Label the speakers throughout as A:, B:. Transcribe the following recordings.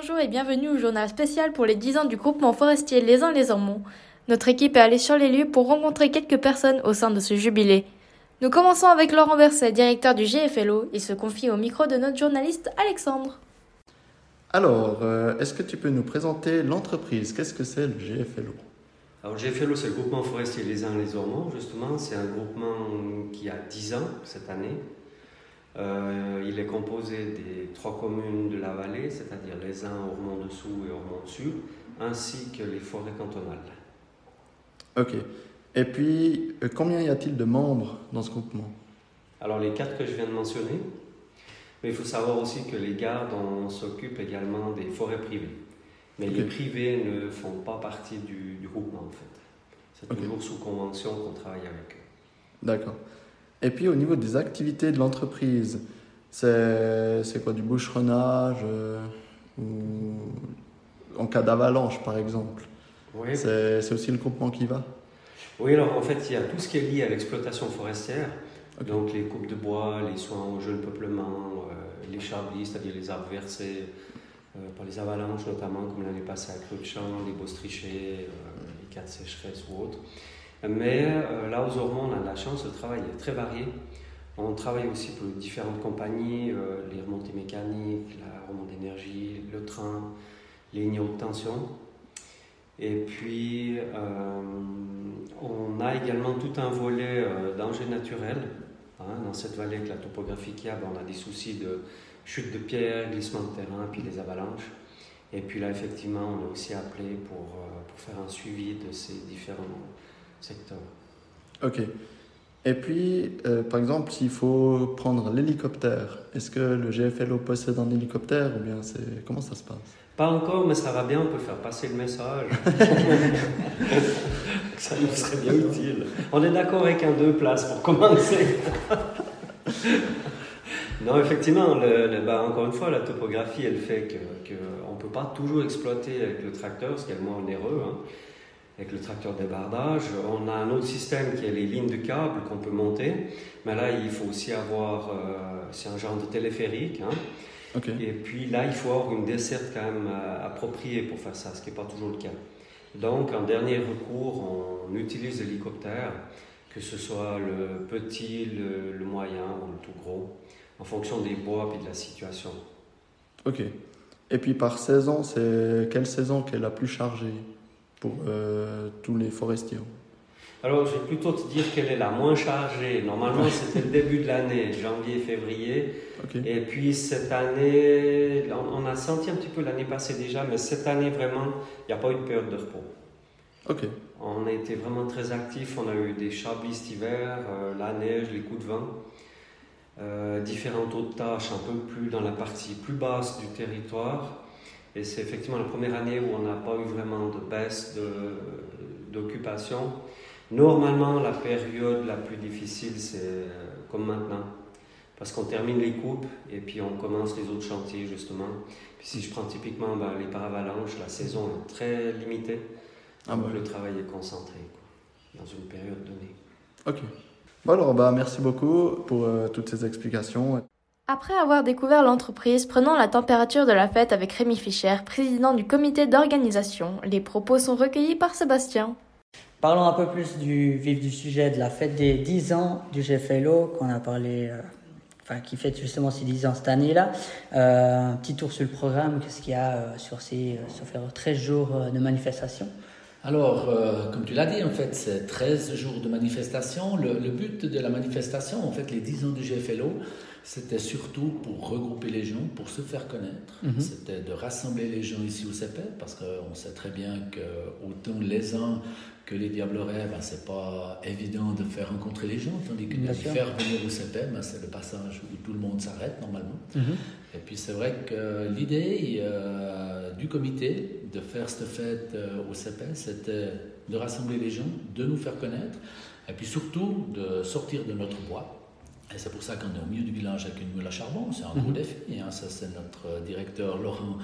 A: Bonjour et bienvenue au journal spécial pour les 10 ans du groupement forestier Les Uns les Ormonts. Notre équipe est allée sur les lieux pour rencontrer quelques personnes au sein de ce jubilé. Nous commençons avec Laurent Berset, directeur du GFLO. Il se confie au micro de notre journaliste Alexandre.
B: Alors, euh, est-ce que tu peux nous présenter l'entreprise? Qu'est-ce que c'est le GFLO
C: Alors, le GFLO, c'est le groupement forestier Les Uns les Ormonts, justement. C'est un groupement qui a 10 ans cette année. Euh, il est composé des trois communes de la vallée, c'est-à-dire les uns Ormont-Dessous et Ormont-Dessus, ainsi que les forêts cantonales.
B: Ok. Et puis, euh, combien y a-t-il de membres dans ce groupement?
C: Alors, les quatre que je viens de mentionner, mais il faut savoir aussi que les gardes, on s'occupe également des forêts privées. Mais les privés ne font pas partie du, groupement, en fait. C'est toujours sous convention qu'on travaille avec eux.
B: D'accord. Et puis au niveau des activités de l'entreprise, c'est quoi du boucheronnage euh, ou en cas d'avalanche par exemple? Oui. C'est aussi le groupement qui va?
C: Oui, alors en fait il y a tout ce qui est lié à l'exploitation forestière, donc les coupes de bois, les soins au jeune peuplement, euh, les chablis, c'est-à-dire les arbres versés euh, par les avalanches notamment, comme l'année passée à Creux de Champ, les bosses-trichées, les cas de sécheresse ou autres. Mais euh, là, aux Ormonts, on a la chance, le travail est très varié. On travaille aussi pour différentes compagnies, euh, les remontées mécaniques, la remontée d'énergie, le train, les lignes haute tension. Et puis, euh, on a également tout un volet danger naturel. Hein, dans cette vallée avec la topographie qu'il y a, ben, on a des soucis de chute de pierre, glissement de terrain, puis des avalanches. Et puis là, effectivement, on est aussi appelé pour, pour faire un suivi de ces différents secteur.
B: Ok. Et puis, euh, par exemple, s'il faut prendre l'hélicoptère, est-ce que le GFLO possède un hélicoptère ou bien c'est comment ça se passe?
C: Pas encore, mais ça va bien, on peut faire passer le message. ça nous serait bien utile. On est d'accord avec un deux places pour commencer. non, effectivement, le, bah, encore une fois, la topographie, elle fait qu'on ne peut pas toujours exploiter avec le tracteur, ce qui est moins onéreux. Hein avec le tracteur débardage. On a un autre système qui est les lignes de câbles qu'on peut monter, mais là il faut aussi avoir, euh, c'est un genre de téléphérique. Hein. Et puis là il faut avoir une desserte quand même euh, appropriée pour faire ça, ce qui n'est pas toujours le cas. Donc en dernier recours, on utilise l'hélicoptère, que ce soit le petit, le, moyen ou le tout gros, en fonction des bois et de la situation.
B: Ok. Et puis par saison, c'est quelle saison qui est la plus chargée? Pour euh, tous les forestiers
C: alors, je vais plutôt te dire qu'elle est la moins chargée. Normalement, c'était le début de l'année, janvier, février. Et puis, cette année, on, a senti un petit peu l'année passée déjà, mais cette année, vraiment, il n'y a pas eu de période de repos.
B: Ok.
C: On a été vraiment très actifs. On a eu des chablis cet hiver, euh, la neige, les coups de vent. Euh, différentes autres tâches un peu plus dans la partie plus basse du territoire. Et c'est effectivement la première année où on n'a pas eu vraiment de baisse d'occupation. Normalement, la période la plus difficile, c'est euh, comme maintenant. Parce qu'on termine les coupes et puis on commence les autres chantiers, justement. Puis si je prends typiquement ben, les paravalanches, la saison est très limitée. Ah donc le travail est concentré dans une période donnée.
B: Ok. Bon alors, bah, merci beaucoup pour euh, toutes ces explications.
A: Après avoir découvert l'entreprise, prenons la température de la fête avec Rémi Fischer, président du comité d'organisation. Les propos sont recueillis par Sébastien.
D: Parlons un peu plus du vif du sujet de la fête des 10 ans du GFLO qu'on a parlé, euh, enfin qui fête justement ses 10 ans cette année-là. Euh, un petit tour sur le programme, qu'est-ce qu'il y a euh, sur ces sur 13 jours de manifestation
E: alors, comme tu l'as dit, en fait, c'est 13 jours de manifestation. Le, le, but de la manifestation, en fait, les 10 ans du GFLO, c'était surtout pour regrouper les gens, pour se faire connaître. Mhm. C'était de rassembler les gens ici au CEPE, parce qu'on sait très bien que autant les uns que les Diablerets, ben, c'est pas évident de faire rencontrer les gens, tandis que de les faire venir au CEPE, ben, c'est le passage où tout le monde s'arrête normalement. Mhm. Et puis c'est vrai que l'idée euh, du comité de faire cette fête euh, au CEPE, c'était de rassembler les gens, de nous faire connaître, et puis surtout de sortir de notre bois et c'est pour ça qu'on est au milieu du village avec une moule à charbon, c'est un gros mhm. défi. Hein. Ça, c'est notre directeur Laurent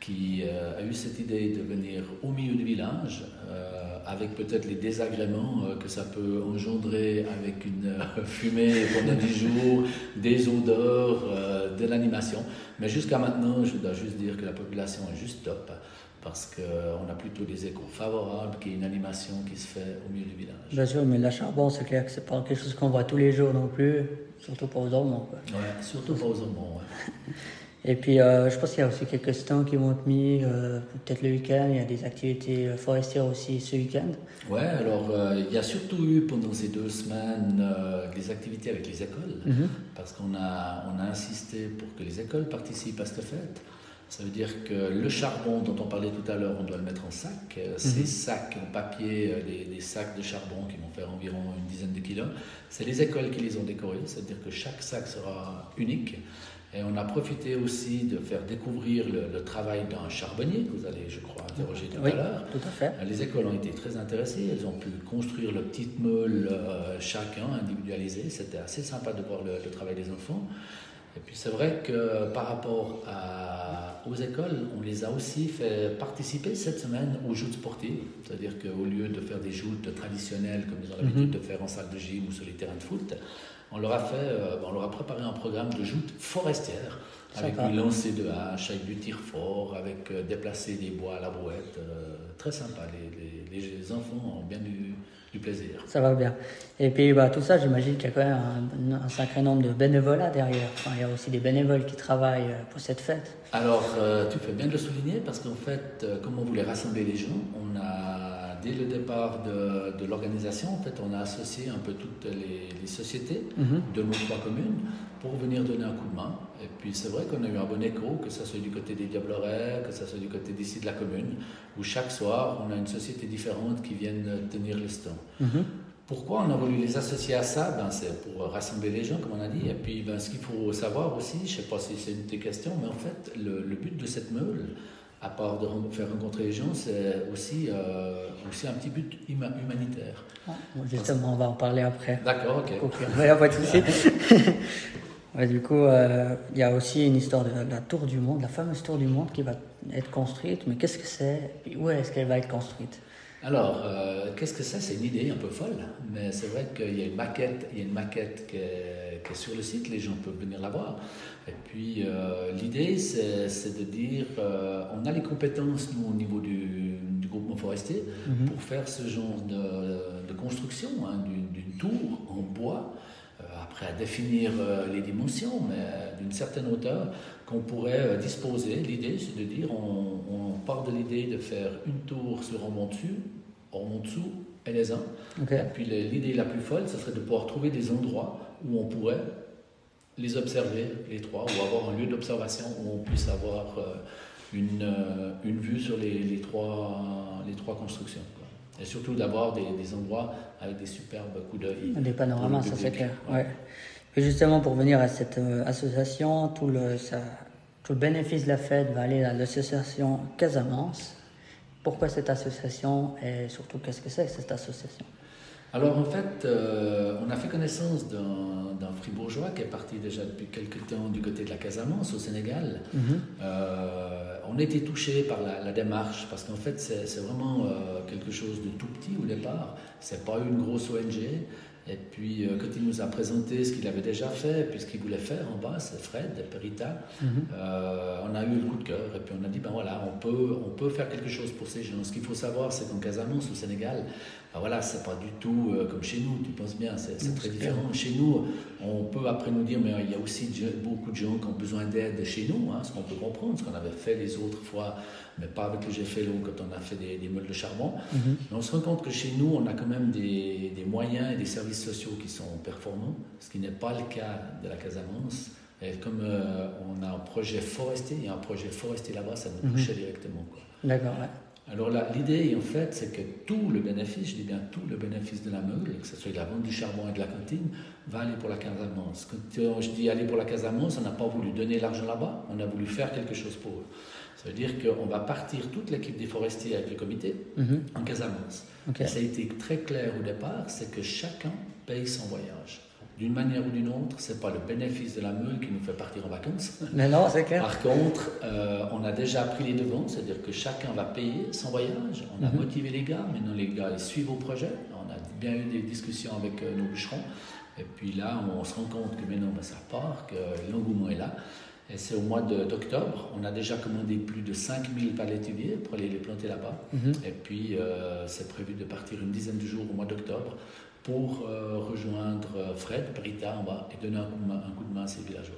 E: qui a eu cette idée de venir au milieu du village, avec peut-être les désagréments que ça peut engendrer avec une fumée pendant 10 jours, des odeurs, de l'animation. Mais jusqu'à maintenant, je dois juste dire que la population est juste top parce qu'on a plutôt des échos favorables qu'il y ait une animation qui se fait au milieu du village.
D: Bien sûr, mais la charbon, c'est clair que c'est pas quelque chose qu'on voit tous les jours non plus, surtout pas aux Ormonds.
E: Oui, surtout pas aux Ormonds,
D: Et puis, euh, je pense qu'il y a aussi quelques stands qui vont être mis, euh, peut-être le week-end, il y a des activités euh, forestières aussi ce week-end.
E: Oui, alors il y a surtout eu pendant ces deux semaines des activités avec les écoles, mhm. parce qu'on a, on a insisté pour que les écoles participent à cette fête. Ça veut dire que le charbon dont on parlait tout à l'heure, on doit le mettre en sac. Euh, ces mhm. sacs en papier, les, euh, sacs de charbon qui vont faire environ une dizaine de kilos, c'est les écoles qui les ont décorés. C'est-à-dire que chaque sac sera unique. Et on a profité aussi de faire découvrir le, travail d'un charbonnier, que vous allez, je crois, interroger tout à l'heure.
D: Tout à fait.
E: Les écoles ont été très intéressées. Elles ont pu construire le petit meule euh, chacun, individualisé. C'était assez sympa de voir le travail des enfants. Et puis c'est vrai que par rapport aux écoles, on les a aussi fait participer cette semaine aux joutes sportives. C'est-à-dire qu'au lieu de faire des joutes traditionnelles comme ils ont l'habitude mhm. de faire en salle de gym ou sur les terrains de foot, on leur a, fait, euh, on leur a préparé un programme de joutes forestières avec du lancer de hache, avec du tir fort, avec euh, déplacer des bois à la brouette. Euh, très sympa. Les, les, les enfants ont bien du plaisir.
D: Ça va bien. Et puis bah, tout ça, j'imagine qu'il y a quand même un, sacré nombre de bénévolats derrière. Enfin, il y a aussi des bénévoles qui travaillent euh, pour cette fête.
E: Alors, euh, tu fais bien de le souligner parce qu'en fait, comme on voulait rassembler les gens, on a, dès le départ de, de l'organisation, en fait, on a associé un peu toutes les, les sociétés mhm. de nos trois communes pour venir donner un coup de main. Et puis c'est vrai qu'on a eu un bon écho, que ce soit du côté des Diablerets, que ce soit du côté d'ici de la commune, où chaque soir on a une société différente qui viennent tenir le stand. Mhm. Pourquoi on a voulu les associer à ça? Ben, C'est pour rassembler les gens, comme on a dit. Et puis ben, ce qu'il faut savoir aussi, je ne sais pas si c'est une de tes questions, mais en fait le, but de cette meule, à part de faire rencontrer les gens, c'est aussi, euh, aussi un petit but humanitaire.
D: justement, on va en parler après.
E: D'accord, ok.
D: A pas de souci. du coup, euh, il y a aussi une histoire de la tour du monde, la fameuse tour du monde qui va être construite. Mais qu'est-ce que c'est? Et Où est-ce qu'elle va être construite?
E: Alors, euh, qu'est-ce que c'est C'est une idée un peu folle, mais c'est vrai qu'il y a une maquette, il y a une maquette qui est, sur le site, les gens peuvent venir la voir. Et puis, euh, l'idée, c'est de dire, on a les compétences, nous, au niveau du, du groupement forestier, mhm. pour faire ce genre de, construction, hein, d'une tour en bois euh, après à définir euh, les dimensions, mais d'une certaine hauteur qu'on pourrait euh, disposer. L'idée, c'est de dire, on, part de l'idée de faire une tour sur un mont dessus, un mont dessous et les uns. Et puis l'idée la plus folle, ce serait de pouvoir trouver des endroits où on pourrait les observer, les trois, ou avoir un lieu d'observation où on puisse avoir une, une vue sur les, les, trois, les trois constructions. Et surtout d'avoir des, des, endroits avec des superbes coups d'œil.
D: Des panoramas, ça c'est clair. Ouais. Et justement, pour venir à cette euh, association, tout le, ça, tout le bénéfice de la fête va aller à l'association Casamance. Pourquoi cette association et surtout qu'est-ce que c'est cette association?
E: Alors en fait, euh, on a fait connaissance d'un fribourgeois qui est parti déjà depuis quelques temps du côté de la Casamance au Sénégal. Mhm. Euh, on était touché par la, démarche parce qu'en fait c'est vraiment euh, quelque chose de tout petit au départ. C'est pas une grosse ONG. Et puis, quand il nous a présenté ce qu'il avait déjà fait, puis ce qu'il voulait faire en bas, c'est Fred, Perita, mhm. on a eu le coup de cœur. Et puis, on a dit, ben voilà, on peut, on peut faire quelque chose pour ces gens. Ce qu'il faut savoir, c'est qu'en Casamance, au Sénégal, ah, voilà, c'est pas du tout euh, comme chez nous, tu penses bien, c'est très différent. Chez nous, on peut après nous dire, mais il y a aussi beaucoup de gens qui ont besoin d'aide chez nous, hein, ce qu'on peut comprendre, ce qu'on avait fait les autres fois, mais pas avec le GFLO quand on a fait des, des de charbon. Mhm. Mais on se rend compte que chez nous, on a quand même des, des moyens et des services sociaux qui sont performants, ce qui n'est pas le cas de la Casamance. Et comme euh, on a un projet forestier, il y a un projet forestier là-bas, ça nous mhm. touche directement.
D: D'accord,
E: alors l'idée, en fait, c'est que tout le bénéfice, je dis bien tout le bénéfice de la meule, que ce soit de la vente du charbon et de la cantine, va aller pour la Casamance. Quand je dis aller pour la Casamance, on n'a pas voulu donner l'argent là-bas, on a voulu faire quelque chose pour eux. Ça veut dire qu'on va partir toute l'équipe des forestiers avec le comité mhm. en Casamance. Ça a été très clair au départ, c'est que chacun paye son voyage. D'une manière ou d'une autre, c'est pas le bénéfice de la meule qui nous fait partir en vacances.
D: Mais non, c'est clair.
E: Par contre, euh, on a déjà pris les devants, c'est-à-dire que chacun va payer son voyage. On a
D: Mhm.
E: motivé les gars, maintenant les gars ils suivent au projet. On a bien eu des discussions avec euh, nos bûcherons. Et puis là, on se rend compte que maintenant ben, ça part, que l'engouement est là. Et c'est au mois d'octobre. On a déjà commandé plus de 5000 palétuviers pour aller les planter là-bas.
D: Mhm.
E: Et puis, euh, c'est prévu de partir une dizaine de jours au mois d'octobre pour euh, rejoindre euh, Fred, en bas, et donner un coup de main, un coup de main à ces villageois.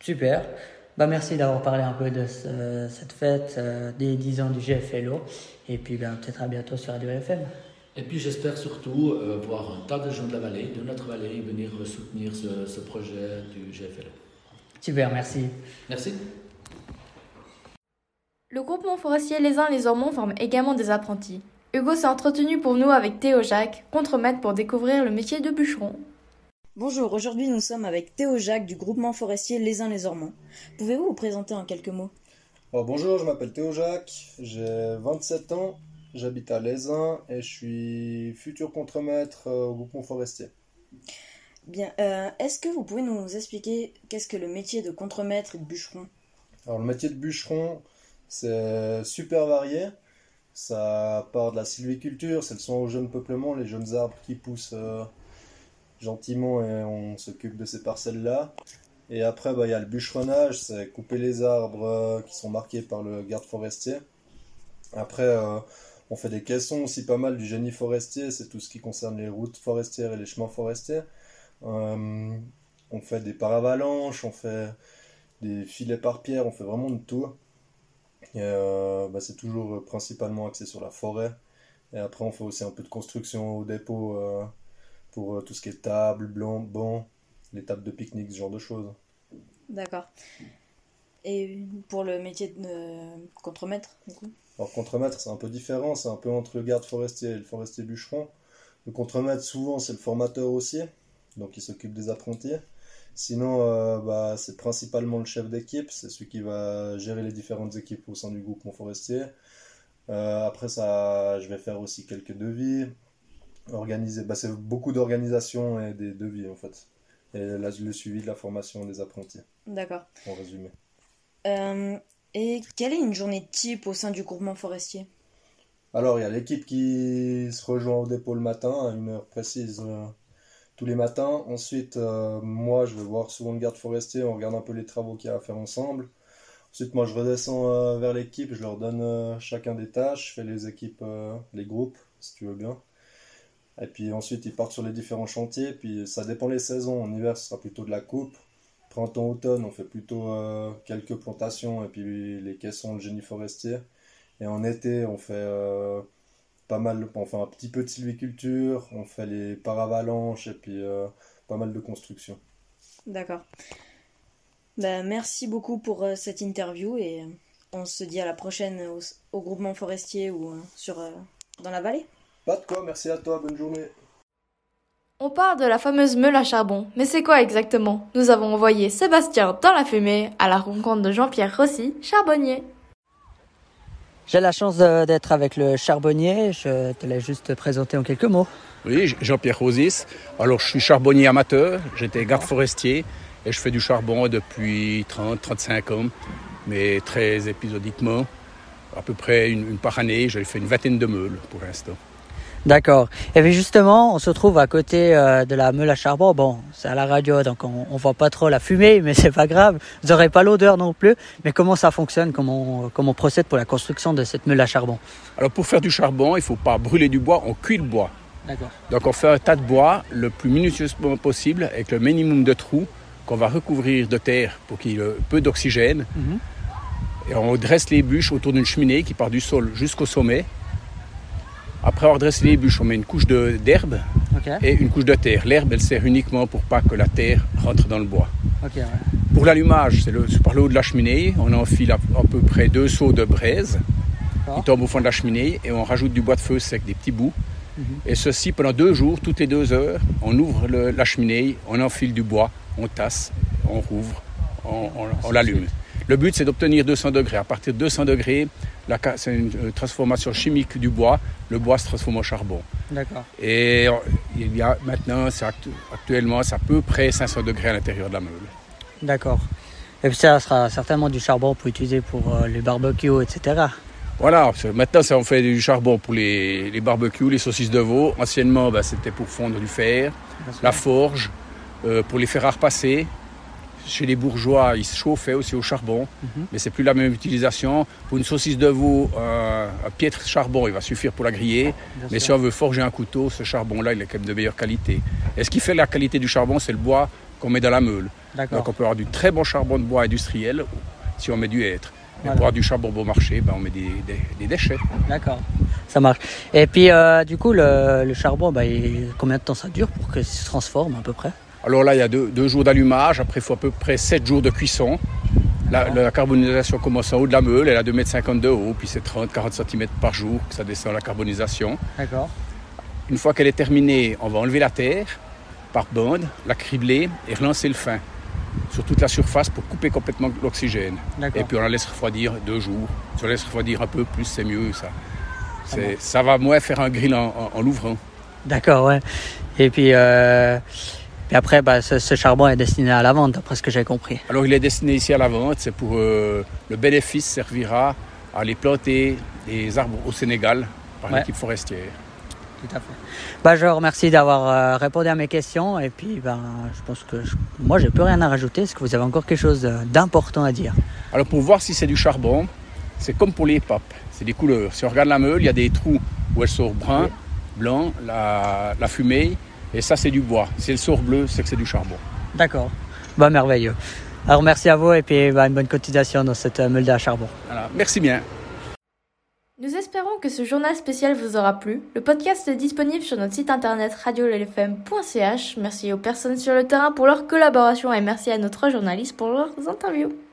D: Super. Bah, merci d'avoir parlé un peu de ce- cette fête euh, des 10 ans du GFLO. Et puis ben, peut-être à bientôt sur Radio FM.
E: Et puis, j'espère surtout euh, voir un tas de gens de la vallée, de notre vallée, venir soutenir ce, ce projet du GFLO.
D: Super, merci.
E: Merci.
A: Le groupement forestier Les Uns les Ormonts forme également des apprentis. Hugo s'est entretenu pour nous avec Théo Jacques, contremaître pour découvrir le métier de bûcheron.
F: Bonjour, aujourd'hui nous sommes avec Théo Jacques du groupement forestier Les Uns les Ormonts. Pouvez-vous vous présenter en quelques mots?
G: Alors, bonjour, je m'appelle Théo Jacques, j'ai 27 ans, j'habite à Lézin et je suis futur contremaître euh, au groupement forestier.
F: Bien, euh, est-ce que vous pouvez nous expliquer qu'est-ce que le métier de contremaître et de bûcheron?
G: Alors le métier de bûcheron, c'est super varié. Ça part de la sylviculture, c'est le soin aux jeunes peuplements, les jeunes arbres qui poussent euh, gentiment et on s'occupe de ces parcelles-là. Et après, bah, il y a le bûcheronnage, c'est couper les arbres euh, qui sont marqués par le garde forestier. Après, euh, on fait des caissons aussi pas mal du génie forestier, c'est tout ce qui concerne les routes forestières et les chemins forestiers. On fait des paravalanches, on fait des filets par pierre, on fait vraiment de tout. Et, euh, bah, c'est toujours euh, principalement axé sur la forêt. Et après, on fait aussi un peu de construction au dépôt euh, pour euh, tout ce qui est table, blanc, banc, les tables de pique-nique, ce genre de choses.
F: D'accord. Et pour le métier de contremaître, du coup?
G: Alors, contremaître, c'est un peu différent, c'est un peu entre le garde forestier et le forestier bûcheron. Le contremaître, souvent, c'est le formateur aussi, donc il s'occupe des apprentis. Sinon, euh, bah, c'est principalement le chef d'équipe, c'est celui qui va gérer les différentes équipes au sein du groupement forestier. Euh, après ça, je vais faire aussi quelques devis, organiser, bah, c'est beaucoup d'organisation et des devis en fait. Et là, le suivi de la formation des apprentis,
F: D'accord.
G: en résumé.
F: Euh, et quelle est une journée type au sein du groupement forestier
G: Alors, il y a l'équipe qui se rejoint au dépôt le matin à une heure précise euh, tous les matins. Ensuite, euh, moi, je vais voir souvent le garde forestier, on regarde un peu les travaux qu'il y a à faire ensemble. Ensuite, moi, je redescends euh, vers l'équipe, je leur donne euh, chacun des tâches, je fais les équipes, les groupes, si tu veux bien. Et puis ensuite, ils partent sur les différents chantiers. Puis ça dépend les saisons. En hiver, ce sera plutôt de la coupe. Printemps, automne, on fait plutôt quelques plantations et puis les caissons, le génie forestier. Et en été, on fait pas mal, on fait un petit peu de sylviculture, on fait les paravalanches et puis euh, pas mal de construction.
F: D'accord. Ben, merci beaucoup pour euh, cette interview et euh, on se dit à la prochaine au, au groupement forestier ou euh, sur, euh, dans la vallée.
G: Pas de quoi, merci à toi, bonne journée.
A: On parle de la fameuse meule à charbon, mais c'est quoi exactement? Nous avons envoyé Sébastien dans la fumée à la rencontre de Jean-Pierre Rossi, charbonnier.
D: J'ai la chance d'être avec le charbonnier. Je te laisse juste te présenter en quelques mots.
H: Oui, Jean-Pierre Rosis. Alors, je suis charbonnier amateur, j'étais garde forestier et je fais du charbon depuis 30-35 ans, mais très épisodiquement. À peu près une, une par année, j'ai fait une vingtaine de meules pour l'instant.
D: D'accord. Et puis justement, on se trouve à côté euh, de la meule à charbon. Bon, c'est à la radio, donc on, on voit pas trop la fumée, mais c'est pas grave. Vous n'aurez pas l'odeur non plus. Mais comment ça fonctionne? Comment on, comment on procède pour la construction de cette meule à charbon?
H: Alors, pour faire du charbon, il ne faut pas brûler du bois, on cuit le bois.
D: D'accord.
H: Donc, on fait un tas de bois le plus minutieusement possible avec le minimum de trous qu'on va recouvrir de terre pour qu'il y ait peu d'oxygène.
D: Mhm.
H: Et on dresse les bûches autour d'une cheminée qui part du sol jusqu'au sommet. Après avoir dressé les bûches, on met une couche d'herbe et une couche de terre. L'herbe, elle sert uniquement pour pas que la terre rentre dans le bois.
D: Ouais.
H: Pour l'allumage, c'est le- par le haut de la cheminée. On enfile à, à peu près deux seaux de braise qui tombent au fond de la cheminée et on rajoute du bois de feu sec, des petits bouts.
D: Mhm.
H: Et ceci pendant deux jours, toutes les deux heures, on ouvre le- la cheminée, on enfile du bois, on tasse, on rouvre, on, on- on l'allume. Le but, c'est d'obtenir 200 degrés. À partir de 200 degrés, c'est une euh, transformation chimique du bois. Le bois se transforme en charbon.
D: D'accord.
H: Et il y a maintenant, actuellement, c'est à peu près 500 degrés à l'intérieur de la meule.
D: D'accord. Et puis ça sera certainement du charbon pour utiliser pour les barbecues, etc.
H: Voilà, maintenant ça, on fait du charbon pour les, les barbecues, les saucisses de veau. Anciennement, bah, c'était pour fondre du fer, la forge, euh, pour les fer à repasser. Chez les bourgeois, ils se chauffaient aussi au charbon, mhm. mais c'est plus la même utilisation. Pour une saucisse de veau, un piètre charbon, il va suffire pour la griller. mais si on veut forger un couteau, ce charbon-là, il est quand même de meilleure qualité. Et ce qui fait la qualité du charbon, c'est le bois qu'on met dans la meule. Donc on peut avoir du très bon charbon de bois industriel si on met du hêtre. Mais pour avoir du charbon bon marché, ben, on met des, déchets.
D: D'accord, ça marche. Et puis, euh, du coup, le, charbon, ben, combien de temps ça dure pour qu'il se transforme à peu près?
H: Alors là, il y a deux, jours d'allumage. Après, il faut à peu près 7 jours de cuisson. La, carbonisation commence en haut de la meule, elle a 2,50 m de haut, puis c'est 30-40 cm par jour que ça descend la carbonisation.
D: D'accord.
H: Une fois qu'elle est terminée, on va enlever la terre par bande, la cribler et relancer le fin sur toute la surface pour couper complètement l'oxygène. Et puis on la laisse refroidir deux jours. Si on la laisse refroidir un peu plus, c'est mieux ça. ça va moins faire un grill en, l'ouvrant.
D: D'accord, ouais. Et puis, euh, après, bah, ce, charbon est destiné à la vente, d'après ce que j'ai compris.
H: Alors il est destiné ici à la vente, c'est pour euh, le bénéfice servira à aller planter des arbres au Sénégal par l'équipe forestière.
D: Tout à fait. Bah, je vous remercie d'avoir euh, répondu à mes questions et puis ben, je pense que moi j'ai plus rien à rajouter. Est-ce que vous avez encore quelque chose d'important à dire?
H: Alors pour voir si c'est du charbon, c'est comme pour les papes, c'est des couleurs. Si on regarde la meule, il y a des trous où elle sort brun, blanc, la, fumée, et ça c'est du bois. Si elle sort bleu, c'est que c'est du charbon.
D: D'accord, bah, merveilleux. Alors merci à vous et puis bah, une bonne cotisation dans cette meule à charbon.
H: Voilà. Merci bien.
A: Nous espérons que ce journal spécial vous aura plu. Le podcast est disponible sur notre site internet radiolfm.ch. Merci aux personnes sur le terrain pour leur collaboration et merci à nos trois journalistes pour leurs interviews.